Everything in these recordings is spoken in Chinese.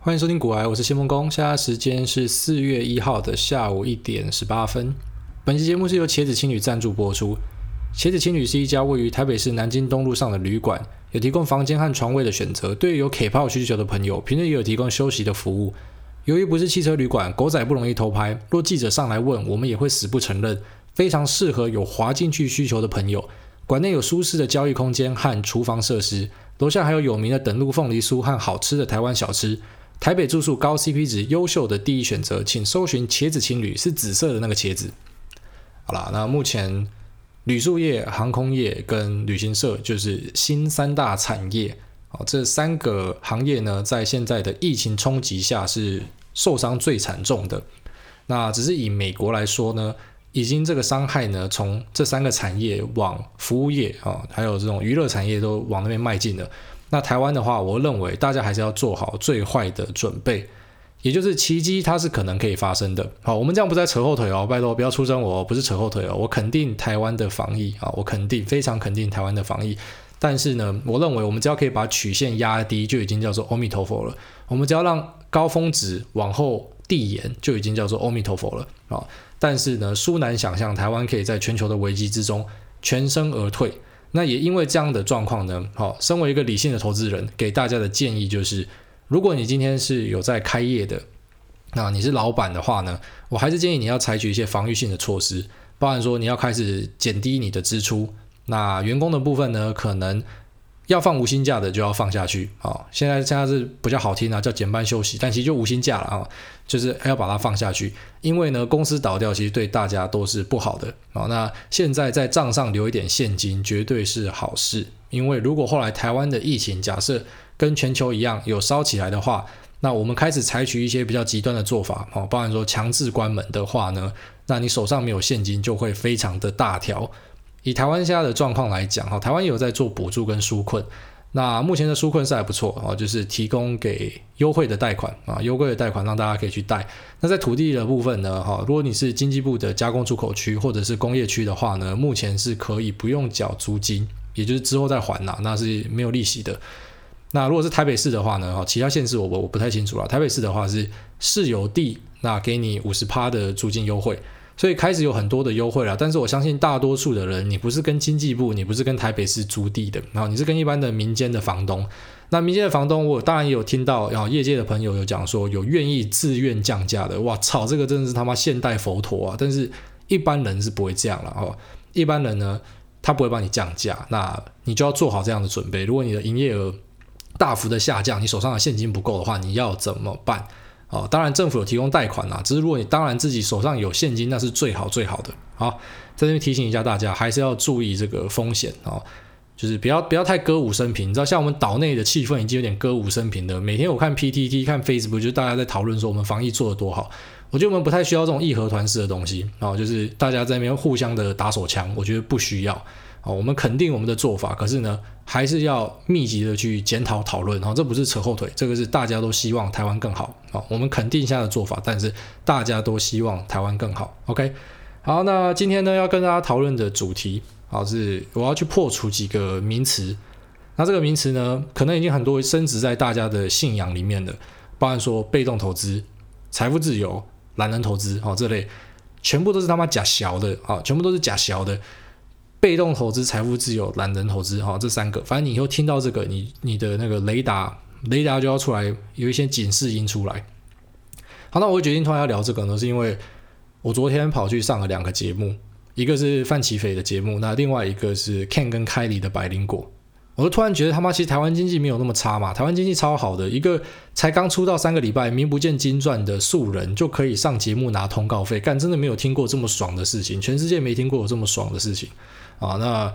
欢迎收听股癌，我是谢孟恭。现在时间是四月一号的下午一点十八分。本期节目是由茄子青旅赞助播出。茄子青旅是一家位于台北市南京东路上的旅馆，有提供房间和床位的选择。对于有 K 泡需求的朋友，平日也有提供休息的服务。由于不是汽车旅馆，狗仔不容易偷拍。若记者上来问，我们也会死不承认。非常适合有滑进去需求的朋友。馆内有舒适的交易空间和厨房设施，楼下还有有名的等路凤梨酥和好吃的台湾小吃。台北住宿高 CP 值，优秀的第一选择，请搜寻茄子青旅，是紫色的那个茄子。好啦，那目前旅宿业、航空业跟旅行社就是新三大产业。哦，这三个行业呢，在现在的疫情冲击下是受伤最惨重的。那只是以美国来说呢，已经这个伤害呢，从这三个产业往服务业啊，还有这种娱乐产业都往那边迈进了。那台湾的话，我认为大家还是要做好最坏的准备，也就是奇迹它是可能可以发生的。好，我们这样不再扯后腿哦，拜托不要出征我，不是扯后腿哦，我肯定台湾的防疫啊，我肯定非常肯定台湾的防疫。但是呢，我认为我们只要可以把曲线压低，就已经叫做阿弥陀佛了。我们只要让高峰值往后递延，就已经叫做阿弥陀佛了啊。但是呢，殊难想象台湾可以在全球的危机之中全身而退。那也因为这样的状况呢，好，身为一个理性的投资人，给大家的建议就是，如果你今天是有在开业的，那你是老板的话呢，我还是建议你要采取一些防御性的措施，包含说你要开始减低你的支出，那员工的部分呢，可能。要放无薪假的就要放下去啊！现在现在是比较好听啊，叫减班休息，但其实就无薪假了啊，就是要把它放下去，因为呢，公司倒掉其实对大家都是不好的啊。那现在在账上留一点现金绝对是好事，因为如果后来台湾的疫情假设跟全球一样有烧起来的话，那我们开始采取一些比较极端的做法啊，包含说强制关门的话呢，那你手上没有现金就会非常的大条。以台湾现在的状况来讲，哈，台湾也有在做补助跟纾困。那目前的纾困是还不错啊，就是提供给优惠的贷款啊，优惠的贷款让大家可以去贷。那在土地的部分呢，哈，如果你是经济部的加工出口区或者是工业区的话呢，目前是可以不用缴租金，也就是之后再还呐，那是没有利息的。那如果是台北市的话呢，哈，其他县市我我我不太清楚了。台北市的话是市有地，那给你五十趴的租金优惠。所以开始有很多的优惠了，但是我相信大多数的人，你不是跟经济部，你不是跟台北市租地的，然后你是跟一般的民间的房东。那民间的房东，我当然也有听到，然后业界的朋友有讲说，有愿意自愿降价的。哇操，这个真的是他妈现代佛陀啊！但是一般人是不会这样了哦。一般人呢，他不会帮你降价，那你就要做好这样的准备。如果你的营业额大幅的下降，你手上的现金不够的话，你要怎么办？哦，当然政府有提供贷款呐，只是如果你当然自己手上有现金，那是最好最好的。好，在这边提醒一下大家，还是要注意这个风险哦，就是不要不要太歌舞升平。你知道，像我们岛内的气氛已经有点歌舞升平的，每天我看 PTT 看 Facebook，就大家在讨论说我们防疫做得多好。我觉得我们不太需要这种义和团式的东西哦，就是大家在那边互相的打手枪，我觉得不需要。哦，我们肯定我们的做法，可是呢，还是要密集的去检讨讨论。哈，这不是扯后腿，这个是大家都希望台湾更好。啊，我们肯定下的做法，但是大家都希望台湾更好。OK，好，那今天呢要跟大家讨论的主题，啊，是我要去破除几个名词。那这个名词呢，可能已经很多升值在大家的信仰里面了，包含说被动投资、财富自由、懒人投资，哦，这类全部都是他妈假小的，啊，全部都是假小的。被动投资、财富自由、懒人投资，哈，这三个，反正你以后听到这个，你你的那个雷达雷达就要出来，有一些警示音出来。好，那我决定突然要聊这个呢，是因为我昨天跑去上了两个节目，一个是范琪斐的节目，那另外一个是 Ken 跟 Kylie 的百灵果。我就突然觉得他妈，其实台湾经济没有那么差嘛，台湾经济超好的，一个才刚出道三个礼拜、名不见经传的素人就可以上节目拿通告费，干真的没有听过这么爽的事情，全世界没听过有这么爽的事情。啊，那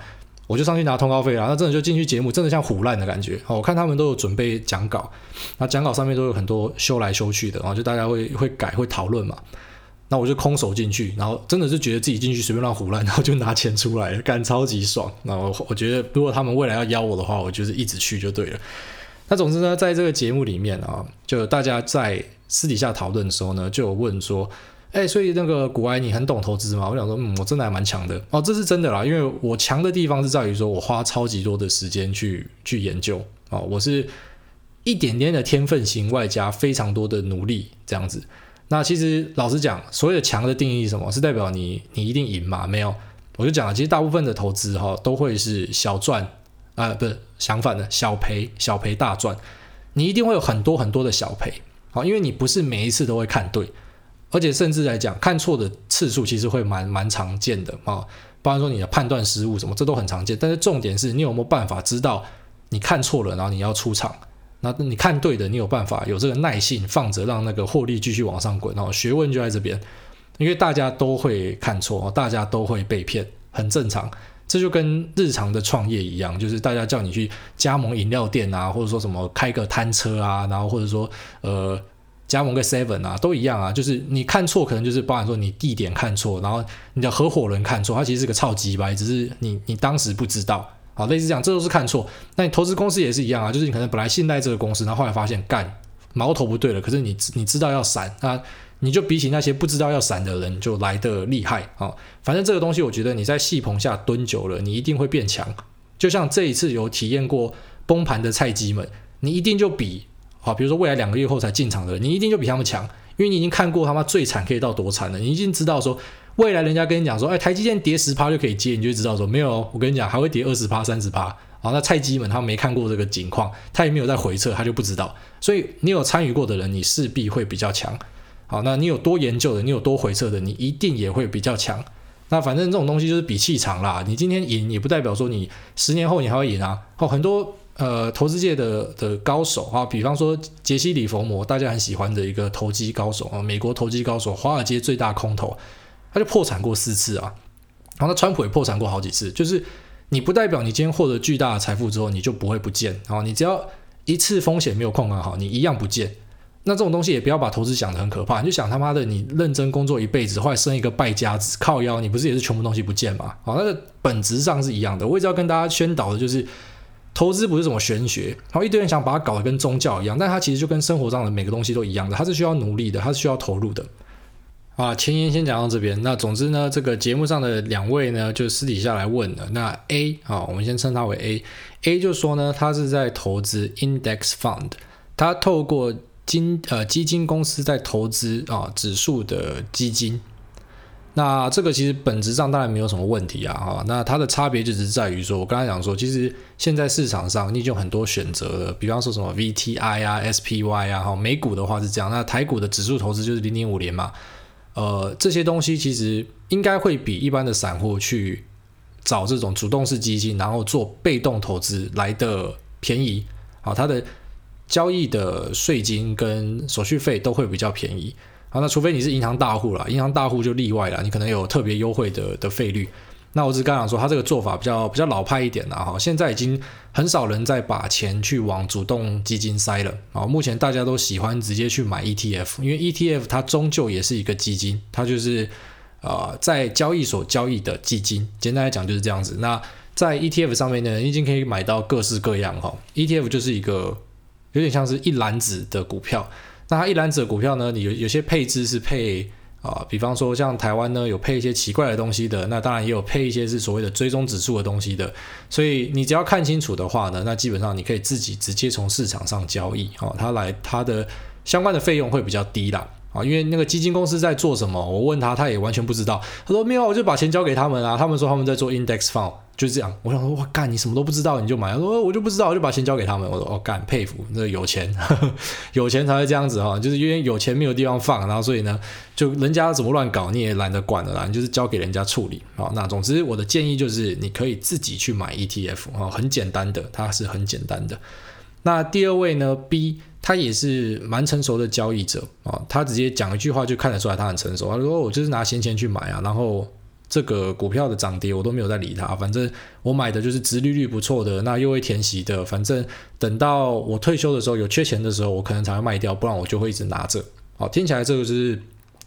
我就上去拿通告费了。那真的就进去节目，真的像胡烂的感觉。哦，我看他们都有准备讲稿，那讲稿上面都有很多修来修去的，然后就大家会会改会讨论嘛。那我就空手进去，然后真的是觉得自己进去随便乱胡烂，然后就拿钱出来了，干超级爽。那我我觉得，如果他们未来要邀我的话，我就是一直去就对了。那总之呢，在这个节目里面啊，就大家在私底下讨论的时候呢，就有问说。哎、所以那个古埃你很懂投资吗？我想说，嗯，我真的还蛮强的哦，这是真的啦，因为我强的地方是在于说我花超级多的时间去去研究哦，我是一点点的天分型外加非常多的努力这样子。那其实老实讲，所谓的强的定义什么？是代表你你一定赢吗？没有，我就讲了，其实大部分的投资哈都会是小赚啊、不是相反的小赔小赔大赚，你一定会有很多很多的小赔啊，因为你不是每一次都会看对。而且甚至来讲，看错的次数其实会蛮蛮常见的啊，包含说你的判断失误什么，这都很常见。但是重点是你有没有办法知道你看错了，然后你要出场，那你看对的，你有办法有这个耐性放着，让那个获利继续往上滚。然后学问就在这边，因为大家都会看错，大家都会被骗，很正常。这就跟日常的创业一样，就是大家叫你去加盟饮料店啊，或者说什么开个摊车啊，然后或者说呃。加盟个 seven 啊，都一样啊，就是你看错，可能就是包含说你地点看错，然后你的合伙人看错，他其实是个超级白，只是你你当时不知道，好，类似这样，这都是看错。那你投资公司也是一样啊，就是你可能本来信赖这个公司，然后后来发现干矛头不对了，可是你你知道要闪，那你就比起那些不知道要闪的人就来得厉害啊。反正这个东西，我觉得你在戏棚下蹲久了，你一定会变强。就像这一次有体验过崩盘的菜鸡们，你一定就比。好，比如说未来两个月后才进场的，你一定就比他们强，因为你已经看过他妈最惨可以到多惨了，你已经知道说未来人家跟你讲说，哎，台积电跌十趴就可以接，你就知道说没有，我跟你讲还会跌二十趴、三十趴。好，那菜鸡们他没看过这个景况，他也没有在回测，他就不知道。所以你有参与过的人，你势必会比较强。好，那你有多研究的，你有多回测的，你一定也会比较强。那反正这种东西就是比气场啦，你今天赢也不代表说你十年后你还会赢啊。好，很多。呃，投资界的的高手啊，比方说杰西·里佛摩，大家很喜欢的一个投机高手啊，美国投机高手，华尔街最大空头，他就破产过四次啊。然后那川普也破产过好几次，就是你不代表你今天获得巨大的财富之后，你就不会不见啊。你只要一次风险没有控管好，你一样不见。那这种东西也不要把投资想得很可怕，你就想他妈的，你认真工作一辈子，后来生一个败家子，靠腰，你不是也是全部东西不见吗？好，那个本质上是一样的。我一直要跟大家宣导的就是。投资不是什么玄学，然后一堆人想把它搞得跟宗教一样，但它其实就跟生活上的每个东西都一样的，它是需要努力的，它是需要投入的。啊，前言先讲到这边，那总之呢，这个节目上的两位呢，就私底下来问了。那 A 啊，我们先称他为 A，A 就说呢，他是在投资 index fund，他透过金呃基金公司在投资啊指数的基金。那这个其实本质上当然没有什么问题啊，哈，那它的差别就是在于说，我刚才讲说，其实现在市场上你已经有很多选择了，比方说什么 VTI 啊、SPY 啊，哈，美股的话是这样，那台股的指数投资就是零点五零嘛，呃，这些东西其实应该会比一般的散户去找这种主动式基金，然后做被动投资来的便宜，好，它的交易的税金跟手续费都会比较便宜。好，那除非你是银行大户了，银行大户就例外了，你可能有特别优惠的的费率。那我只是刚刚说，他这个做法比较比较老派一点了哈。现在已经很少人再把钱去往主动基金塞了啊。目前大家都喜欢直接去买 ETF，因为 ETF 它终究也是一个基金，它就是呃在交易所交易的基金。简单来讲就是这样子。那在 ETF 上面呢，已经可以买到各式各样哈。ETF 就是一个有点像是一篮子的股票。那它一篮子的股票呢，你有有些配置是配啊、比方说像台湾呢有配一些奇怪的东西的，那当然也有配一些是所谓的追踪指数的东西的。所以你只要看清楚的话呢，那基本上你可以自己直接从市场上交易、哦，它来它的相关的费用会比较低啦啊、因为那个基金公司在做什么，我问他他也完全不知道。他说没有，我就把钱交给他们啊，他们说他们在做 index fund。就是这样，我想说，哇干，你什么都不知道你就买？他说我就不知道，我就把钱交给他们。我说哦干，佩服，这个有钱呵呵，有钱才会这样子哈，就是因为有钱没有地方放，然后所以呢，就人家怎么乱搞你也懒得管了啦，你就是交给人家处理啊。那总之我的建议就是，你可以自己去买 ETF 啊，很简单的，它是很简单的。那第二位呢，B，他也是蛮成熟的交易者啊，他直接讲一句话就看得出来他很成熟。他说我就是拿闲钱去买啊，然后。这个股票的涨跌我都没有在理它，反正我买的就是殖利率不错的，那又会填息的，反正等到我退休的时候有缺钱的时候，我可能才会卖掉，不然我就会一直拿着。好，听起来这个就是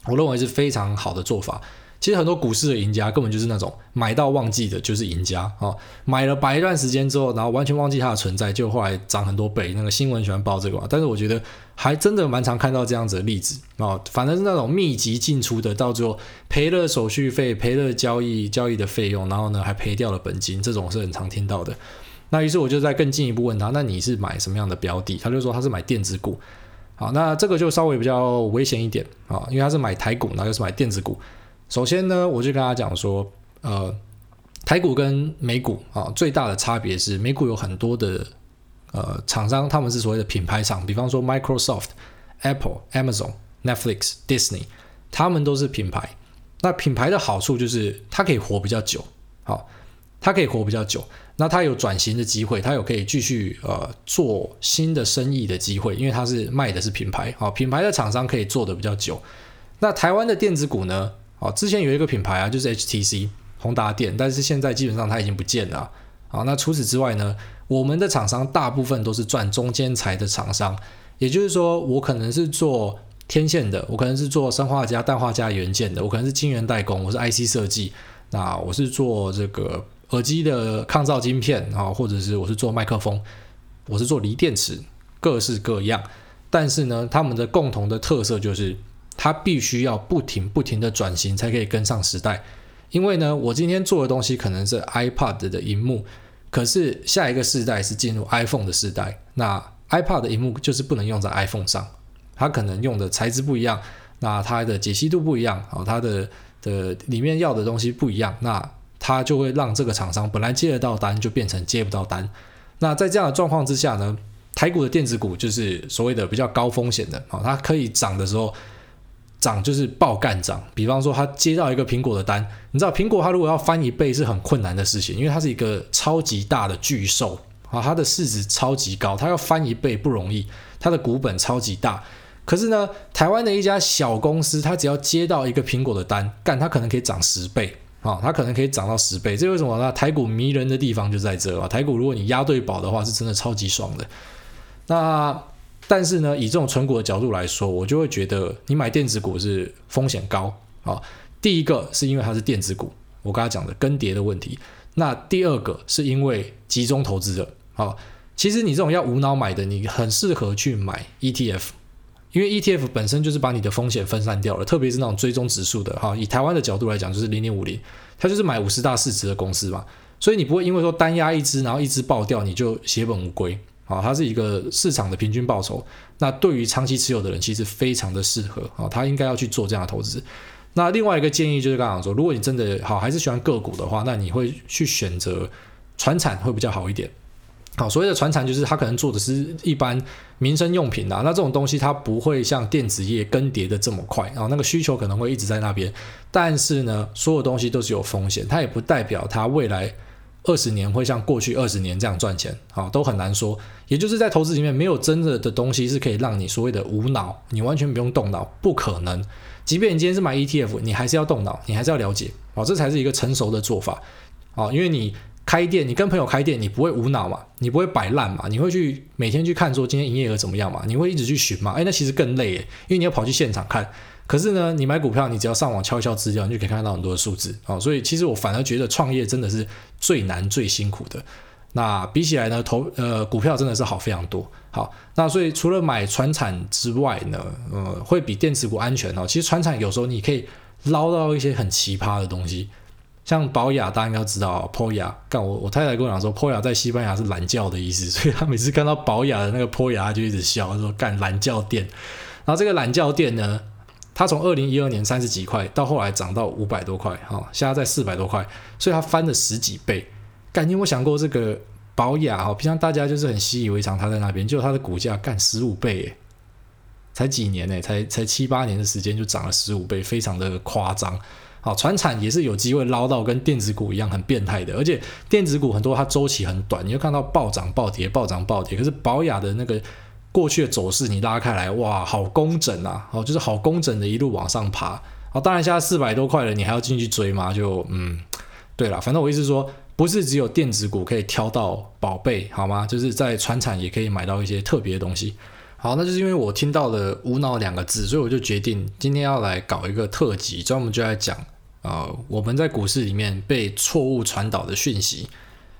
我认为是非常好的做法。其实很多股市的赢家根本就是那种买到忘记的，就是赢家啊！买了摆一段时间之后，然后完全忘记它的存在，就后来涨很多倍。那个新闻喜欢报这个嘛，但是我觉得还真的蛮常看到这样子的例子啊。反正是那种密集进出的，到最后赔了手续费，赔了交易交易的费用，然后呢还赔掉了本金，这种是很常听到的。那于是我就再更进一步问他，那你是买什么样的标的？他就说他是买电子股。好，那这个就稍微比较危险一点啊，因为他是买台股，然后又是买电子股。首先呢，我就跟他讲说，呃，台股跟美股啊最大的差别是，美股有很多的呃厂商，他们是所谓的品牌厂，比方说 Microsoft、Apple、Amazon、Netflix、Disney，他们都是品牌。那品牌的好处就是它可以活比较久，好，它可以活比较久。那它有转型的机会，它有可以继续呃做新的生意的机会，因为它是卖的是品牌，好，品牌的厂商可以做的比较久。那台湾的电子股呢？好，之前有一个品牌啊，就是 HTC 宏达电，但是现在基本上它已经不见了。好，那除此之外呢，我们的厂商大部分都是赚中间财的厂商，也就是说，我可能是做天线的，我可能是做砷化镓、氮化镓元件的，我可能是晶圆代工，我是 IC 设计，那我是做这个耳机的抗噪晶片啊，或者是我是做麦克风，我是做锂电池，各式各样。但是呢，他们的共同的特色就是。它必须要不停不停的转型，才可以跟上时代。因为呢，我今天做的东西可能是 iPad 的荧幕，可是下一个世代是进入 iPhone 的世代，那 iPad 的萤幕就是不能用在 iPhone 上，它可能用的材质不一样，那它的解析度不一样，哦，它的的里面要的东西不一样，那它就会让这个厂商本来接得到单，就变成接不到单。那在这样的状况之下呢，台股的电子股就是所谓的比较高风险的，哦，它可以涨的时候。涨就是爆干涨，比方说他接到一个苹果的单，你知道苹果它如果要翻一倍是很困难的事情，因为它是一个超级大的巨兽啊，它的市值超级高，它要翻一倍不容易，它的股本超级大。可是呢，台湾的一家小公司，它只要接到一个苹果的单，干它可能可以涨十倍啊，它可能可以涨到十倍。这为什么呢？台股迷人的地方就在这啊，台股如果你押对宝的话，是真的超级爽的。那。但是呢，以这种存股的角度来说，我就会觉得你买电子股是风险高啊。第一个是因为它是电子股，我刚才讲的更迭的问题。那第二个是因为集中投资的啊。其实你这种要无脑买的，你很适合去买 ETF，因为 ETF 本身就是把你的风险分散掉了，特别是那种追踪指数的哈。以台湾的角度来讲，就是零零五零，它就是买五十大市值的公司嘛，所以你不会因为说单压一只，然后一只爆掉，你就血本无归。啊，它是一个市场的平均报酬，那对于长期持有的人其实非常的适合啊，他应该要去做这样的投资。那另外一个建议就是刚刚说，如果你真的好还是喜欢个股的话，那你会去选择传产会比较好一点。好，所谓的传产就是它可能做的是一般民生用品啊，那这种东西它不会像电子业更迭的这么快啊，那个需求可能会一直在那边，但是呢，所有东西都是有风险，它也不代表它未来。二十年会像过去二十年这样赚钱，啊，都很难说。也就是在投资里面，没有真的的东西是可以让你所谓的无脑，你完全不用动脑，不可能。即便你今天是买 ETF，你还是要动脑，你还是要了解，哦，这才是一个成熟的做法，啊，因为你开店，你跟朋友开店，你不会无脑嘛，你不会摆烂嘛，你会去每天去看说今天营业额怎么样嘛，你会一直去寻嘛，诶，那其实更累诶，因为你要跑去现场看。可是呢，你买股票，你只要上网敲一敲资料，你就可以看到很多的数字啊、哦。所以其实我反而觉得创业真的是最难、最辛苦的。那比起来呢，投呃股票真的是好非常多。好，那所以除了买船产之外呢，呃，会比电子股安全哦。其实船产有时候你可以捞到一些很奇葩的东西，像宝雅，大家应该知道波雅。干我我太太跟我讲说，波雅在西班牙是懒觉的意思，所以他每次看到宝雅的那个波雅，就一直笑，他说干懒觉店。然后这个懒觉店呢，它从二零一二年三十几块，到后来涨到五百多块，哈，现在在四百多块，所以它翻了十几倍。干，你有想过这个保雅？哈，平常大家就是很习以为常，它在那边，就它的股价干十五倍，哎，才几年呢？才才七八年的时间就涨了十五倍，非常的夸张。好，传产也是有机会捞到跟电子股一样很变态的，而且电子股很多它周期很短，你就看到暴涨暴跌，暴涨暴跌。可是保雅的那个。过去的走势你拉开来，哇，好工整啊！哦，就是好工整的一路往上爬。哦，当然现在四百多块了，你还要进去追吗？就嗯，对了，反正我意思说，不是只有电子股可以挑到宝贝，好吗？就是在船产也可以买到一些特别的东西。好，那就是因为我听到了“无脑”两个字，所以我就决定今天要来搞一个特辑，专门就来讲，呃，我们在股市里面被错误传导的讯息。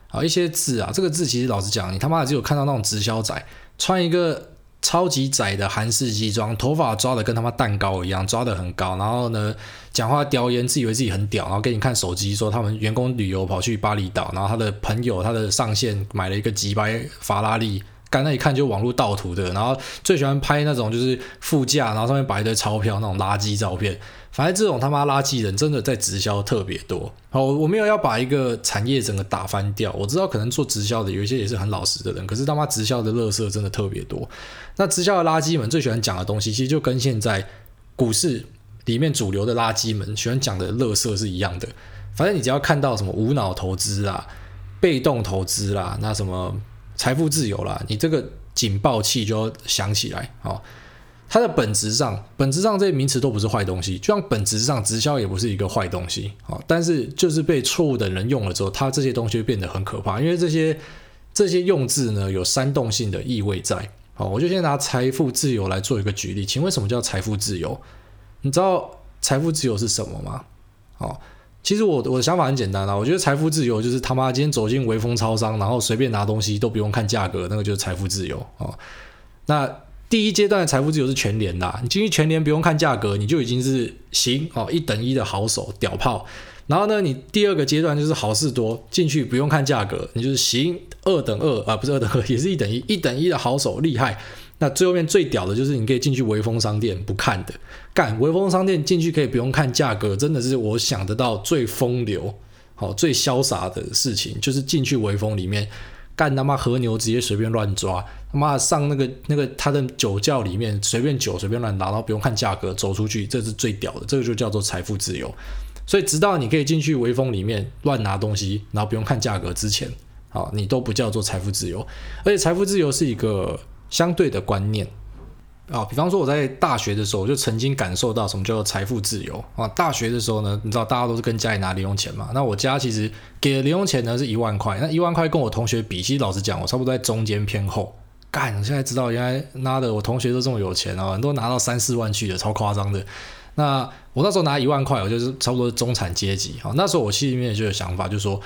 啊，一些字啊，这个字其实老实讲，你他妈只有看到那种直销仔。穿一个超级窄的韩式西装，头发抓的跟他妈蛋糕一样，抓的很高，然后呢，讲话叼烟，自以为自己很屌，然后给你看手机，说他们员工旅游跑去巴厘岛，然后他的朋友，他的上线买了一个几百法拉利。刚才一看就网络盗图的，然后最喜欢拍那种就是副驾，然后上面摆一堆钞票那种垃圾照片。反正这种他妈垃圾人真的在直销特别多。好，我没有要把一个产业整个打翻掉。我知道可能做直销的有一些也是很老实的人，可是他妈直销的垃圾真的特别多。那直销的垃圾们最喜欢讲的东西，其实就跟现在股市里面主流的垃圾们喜欢讲的垃圾是一样的。反正你只要看到什么无脑投资啦、被动投资啦，那什么。财富自由啦，你这个警报器就要响起来哦。它的本质上，本质上这些名词都不是坏东西，就像本质上直销也不是一个坏东西哦。但是就是被错误的人用了之后，它这些东西变得很可怕，因为这些这些用字呢有煽动性的意味在。好，我就先拿财富自由来做一个举例。请问什么叫财富自由？你知道财富自由是什么吗？哦。其实我我的想法很简单啊，我觉得财富自由就是他妈今天走进微风超商，然后随便拿东西都不用看价格，那个就是财富自由哦。那第一阶段的财富自由是全联啦，你进去全联不用看价格，你就已经是行哦，一等一的好手屌炮。然后呢，你第二个阶段就是好事多，进去不用看价格，你就是行二等二啊，不是二等二，也是一等一，一等一的好手厉害。那最后面最屌的就是你可以进去微风商店不看的，干微风商店进去可以不用看价格，真的是我想得到最风流、好最潇洒的事情，就是进去微风里面干他妈和牛直接随便乱抓，他妈上那个那个他的酒窖里面随便酒随便乱拿，然后不用看价格走出去，这是最屌的，这个就叫做财富自由。所以直到你可以进去微风里面乱拿东西，然后不用看价格之前，好，你都不叫做财富自由，而且财富自由是一个。相对的观念啊，比方说我在大学的时候，我就曾经感受到什么叫做财富自由啊。大学的时候呢，你知道大家都是跟家里拿零用钱嘛？那我家其实给的零用钱呢是一万块，那一万块跟我同学比，其实老实讲，我差不多在中间偏后。干，我现在知道原来拿的我同学都这么有钱啊，很多拿到三四万去的，超夸张的。那我那时候拿一万块，我就是差不多中产阶级啊。那时候我心里面就有想法，就是说，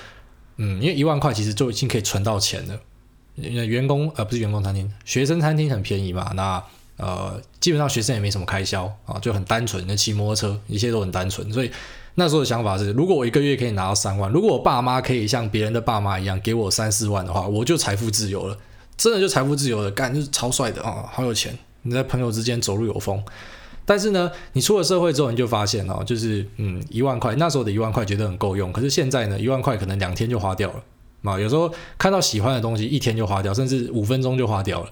嗯，因为一万块其实就已经可以存到钱了。员工呃不是员工餐厅，学生餐厅很便宜嘛，那呃基本上学生也没什么开销啊，就很单纯，那骑摩托车一切都很单纯，所以那时候的想法是，如果我一个月可以拿到三万，如果我爸妈可以像别人的爸妈一样给我三四万的话，我就财富自由了，真的就财富自由了，干就是超帅的啊，好有钱，你在朋友之间走路有风。但是呢，你出了社会之后，你就发现哦，就是嗯一万块，那时候的一万块觉得很够用，可是现在呢，一万块可能两天就花掉了。啊，有时候看到喜欢的东西，一天就花掉，甚至五分钟就花掉了。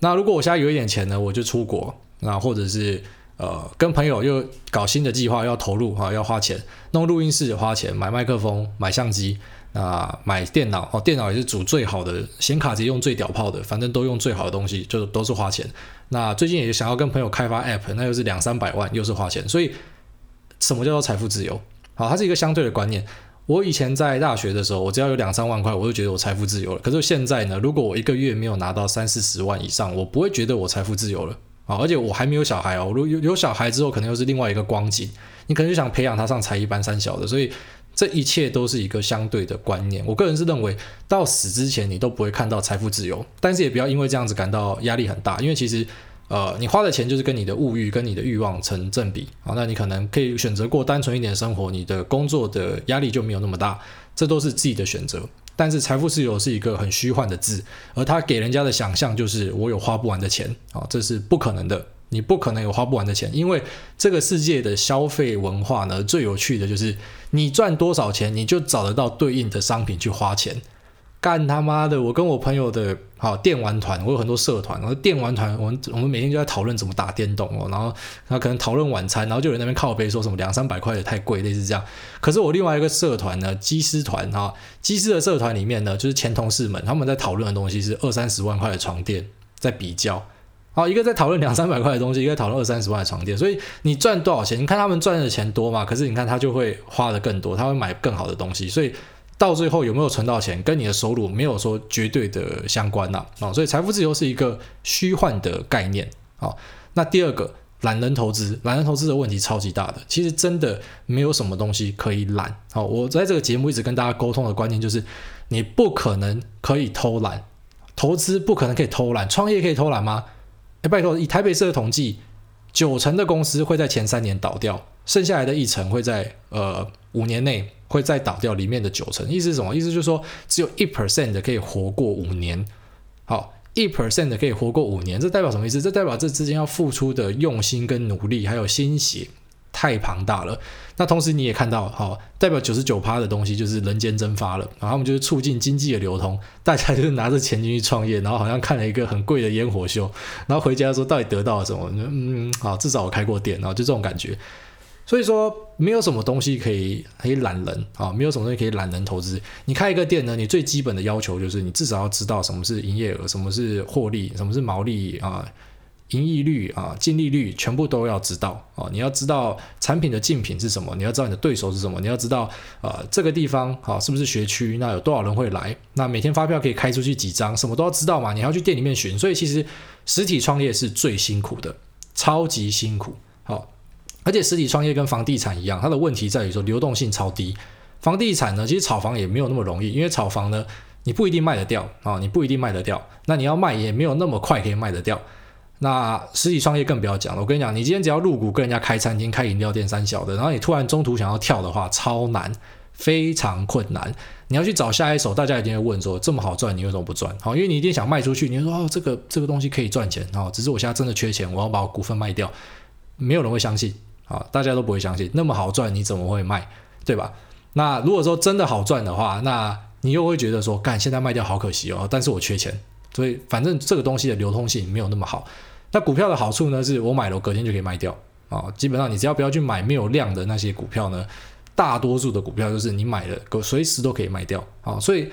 那如果我现在有一点钱呢，我就出国，那或者是呃跟朋友又搞新的计划要投入啊，要花钱弄录音室花钱，买麦克风、买相机，那买电脑哦，电脑也是组最好的，显卡直接用最屌炮的，反正都用最好的东西，就都是花钱。那最近也想要跟朋友开发 App，那又是两三百万，又是花钱。所以什么叫做财富自由？好，它是一个相对的观念。我以前在大学的时候，我只要有两三万块，我就觉得我财富自由了。可是现在呢，如果我一个月没有拿到三四十万以上，我不会觉得我财富自由了啊！而且我还没有小孩哦，如果有有小孩之后，可能又是另外一个光景。你可能就想培养他上才艺班三小的，所以这一切都是一个相对的观念。我个人是认为，到死之前你都不会看到财富自由，但是也不要因为这样子感到压力很大，因为其实。呃，你花的钱就是跟你的物欲、跟你的欲望成正比啊，那你可能可以选择过单纯一点的生活，你的工作的压力就没有那么大，这都是自己的选择。但是财富自由是一个很虚幻的字，而它给人家的想象就是我有花不完的钱啊，这是不可能的，你不可能有花不完的钱，因为这个世界的消费文化呢，最有趣的就是你赚多少钱，你就找得到对应的商品去花钱。干他妈的！我跟我朋友的好电玩团，我有很多社团，然后电玩团，我们我们每天就在讨论怎么打电动哦，然后然后可能讨论晚餐，然后就有人那边靠背说什么两三百块也太贵，类似这样。可是我另外一个社团呢，机师团哈，机师的社团里面呢，就是前同事们他们在讨论的东西是二三十万块的床垫，在比较，好一个在讨论两三百块的东西，一个讨论二三十万的床垫，所以你赚多少钱？你看他们赚的钱多嘛？可是你看他就会花的更多，他会买更好的东西，所以。到最后有没有存到钱，跟你的收入没有说绝对的相关呐啊，哦，所以财富自由是一个虚幻的概念啊，哦。那第二个，懒人投资，懒人投资的问题超级大的，其实真的没有什么东西可以懒。好，我在这个节目一直跟大家沟通的观念就是，你不可能可以偷懒，投资不可能可以偷懒，创业可以偷懒吗？哎，拜托，以台北市的统计，九成的公司会在前三年倒掉，剩下来的一成会在呃五年内会再倒掉里面的九成。意思是什么？意思就是说，只有一 percent 的可以活过五年。好，一 percent 的可以活过五年，这代表什么意思？这代表这之间要付出的用心跟努力，还有心血。太庞大了，那同时你也看到，好，代表九十九趴的东西就是人间蒸发了，然后他们就是促进经济的流通，大家就是拿着钱进去创业，然后好像看了一个很贵的烟火秀，然后回家说到底得到了什么？嗯，好，至少我开过店，然后就这种感觉。所以说，没有什么东西可以可以懒人啊，没有什么东西可以懒人投资。你开一个店呢，你最基本的要求就是你至少要知道什么是营业额，什么是获利，什么是毛利啊。盈利率啊，净利率全部都要知道啊！你要知道产品的竞品是什么，你要知道你的对手是什么，你要知道啊这个地方啊是不是学区，那有多少人会来，那每天发票可以开出去几张，什么都要知道嘛！你还要去店里面寻，所以其实实体创业是最辛苦的，超级辛苦。好，而且实体创业跟房地产一样，它的问题在于说流动性超低。房地产呢，其实炒房也没有那么容易，因为炒房呢你不一定卖得掉啊，你不一定卖得掉，那你要卖也没有那么快可以卖得掉。那实体创业更不要讲了，我跟你讲，你今天只要入股跟人家开餐厅、开饮料店三小的，然后你突然中途想要跳的话，超难，非常困难。你要去找下一手，大家一定会问说，这么好赚，你为什么不赚？好，因为你一定想卖出去，你就说哦，这个这个东西可以赚钱，哦，只是我现在真的缺钱，我要把我股份卖掉，没有人会相信，啊，大家都不会相信，那么好赚，你怎么会卖，对吧？那如果说真的好赚的话，那你又会觉得说，干，现在卖掉好可惜哦，但是我缺钱，所以反正这个东西的流通性没有那么好。那股票的好处呢，是我买了，我隔天就可以卖掉啊。基本上你只要不要去买没有量的那些股票呢，大多数的股票就是你买了，随时都可以卖掉啊。所以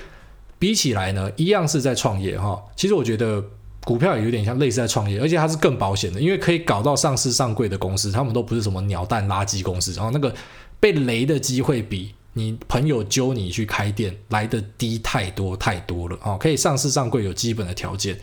比起来呢，一样是在创业哈。其实我觉得股票也有点像类似在创业，而且它是更保险的，因为可以搞到上市上柜的公司，他们都不是什么鸟蛋垃圾公司，然后那个被雷的机会比你朋友揪你去开店来的低太多太多了啊。可以上市上柜有基本的条件。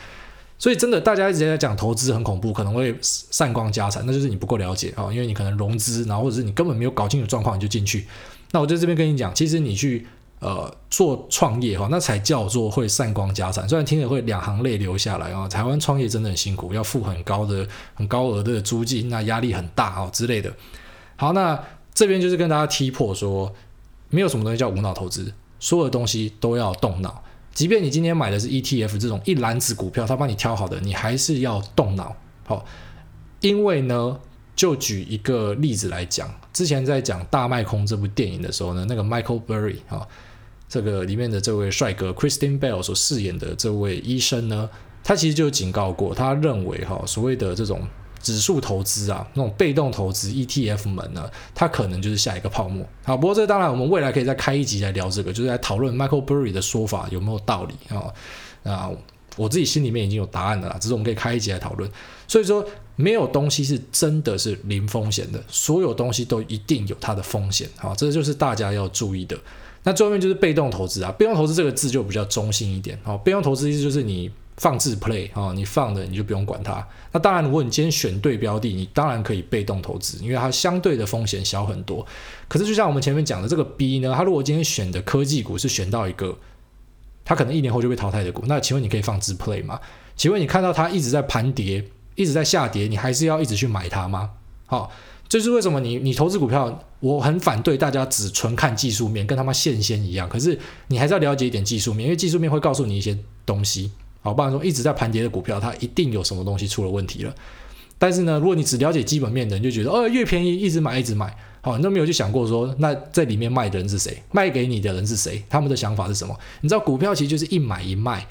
所以真的，大家一直在讲投资很恐怖，可能会散光家产，那就是你不够了解啊，因为你可能融资，然后或者是你根本没有搞清楚状况你就进去。那我在这边跟你讲，其实你去呃做创业哈，那才叫做会散光家产。虽然听着会两行泪流下来啊，台湾创业真的很辛苦，要付很高的、很高额的租金，那压力很大哦之类的。好，那这边就是跟大家踢破说，没有什么东西叫无脑投资，所有的东西都要动脑。即便你今天买的是 ETF 这种一篮子股票，他帮你挑好的，你还是要动脑。好，因为呢，就举一个例子来讲，之前在讲《大卖空》这部电影的时候呢，那个 Michael Burry 啊，这个里面的这位帅哥 Christian Bell 所饰演的这位医生呢，他其实就警告过，他认为哈，所谓的这种。指数投资啊，那种被动投资 ETF 们呢，它可能就是下一个泡沫。好，不过这当然我们未来可以再开一集来聊这个，就是来讨论 Michael Burry 的说法有没有道理啊？啊，我自己心里面已经有答案了，只是我们可以开一集来讨论。所以说，没有东西是真的是零风险的，所有东西都一定有它的风险。好，这就是大家要注意的。那最后面就是被动投资啊，被动投资这个字就比较中性一点。好，被动投资意思就是你。放置 play 啊，你放的你就不用管它。那当然，如果你今天选对标的，你当然可以被动投资，因为它相对的风险小很多。可是就像我们前面讲的这个 B 呢，它如果今天选的科技股是选到一个，它可能一年后就被淘汰的股，那请问你可以放置 play 吗？请问你看到它一直在盘跌，一直在下跌，你还是要一直去买它吗？好，这就是为什么你你投资股票，我很反对大家只纯看技术面，跟他妈线仙一样。可是你还是要了解一点技术面，因为技术面会告诉你一些东西。好，不然说一直在盘跌的股票，它一定有什么东西出了问题了。但是呢，如果你只了解基本面的，你就觉得哦，越便宜一直买一直买，好，你都没有去想过说，那在里面卖的人是谁？卖给你的人是谁？他们的想法是什么？你知道股票其实就是一买一卖，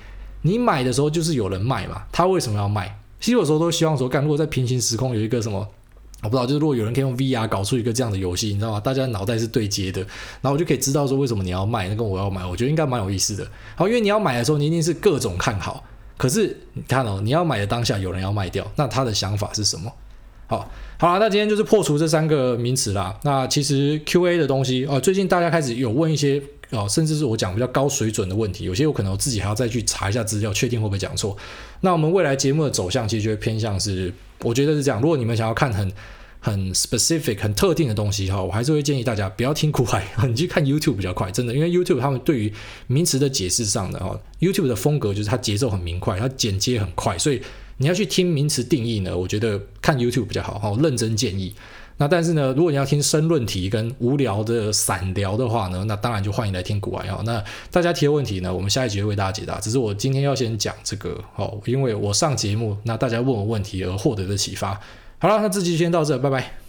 你买的时候就是有人卖嘛，他为什么要卖？其实有时候都希望说，干，如果在平行时空有一个什么。我不知道，就是如果有人可以用 VR 搞出一个这样的游戏，你知道吗？大家脑袋是对接的，然后我就可以知道说为什么你要卖，那跟我要买，我觉得应该蛮有意思的。好，因为你要买的时候，你一定是各种看好，可是你看哦，你要买的当下有人要卖掉，那他的想法是什么？好，好了，那今天就是破除这三个名词啦。那其实 QA 的东西哦，最近大家开始有问一些哦，甚至是我讲比较高水准的问题，有些我可能我自己还要再去查一下资料，确定会不会讲错。那我们未来节目的走向其实就会偏向是。我觉得是这样。如果你们想要看很很 specific、很特定的东西哈，我还是会建议大家不要听苦海，你去看 YouTube 比较快，真的。因为 YouTube 他们对于名词的解释上的哈，YouTube 的风格就是它节奏很明快，它剪接很快，所以你要去听名词定义呢，我觉得看 YouTube 比较好哈，认真建议。那但是呢，如果你要听申论题跟无聊的散聊的话呢，那当然就欢迎来听古玩哦。那大家提的问题呢，我们下一集为大家解答。只是我今天要先讲这个哦，因为我上节目，那大家问我问题而获得的启发。好了，那这期先到这，拜拜。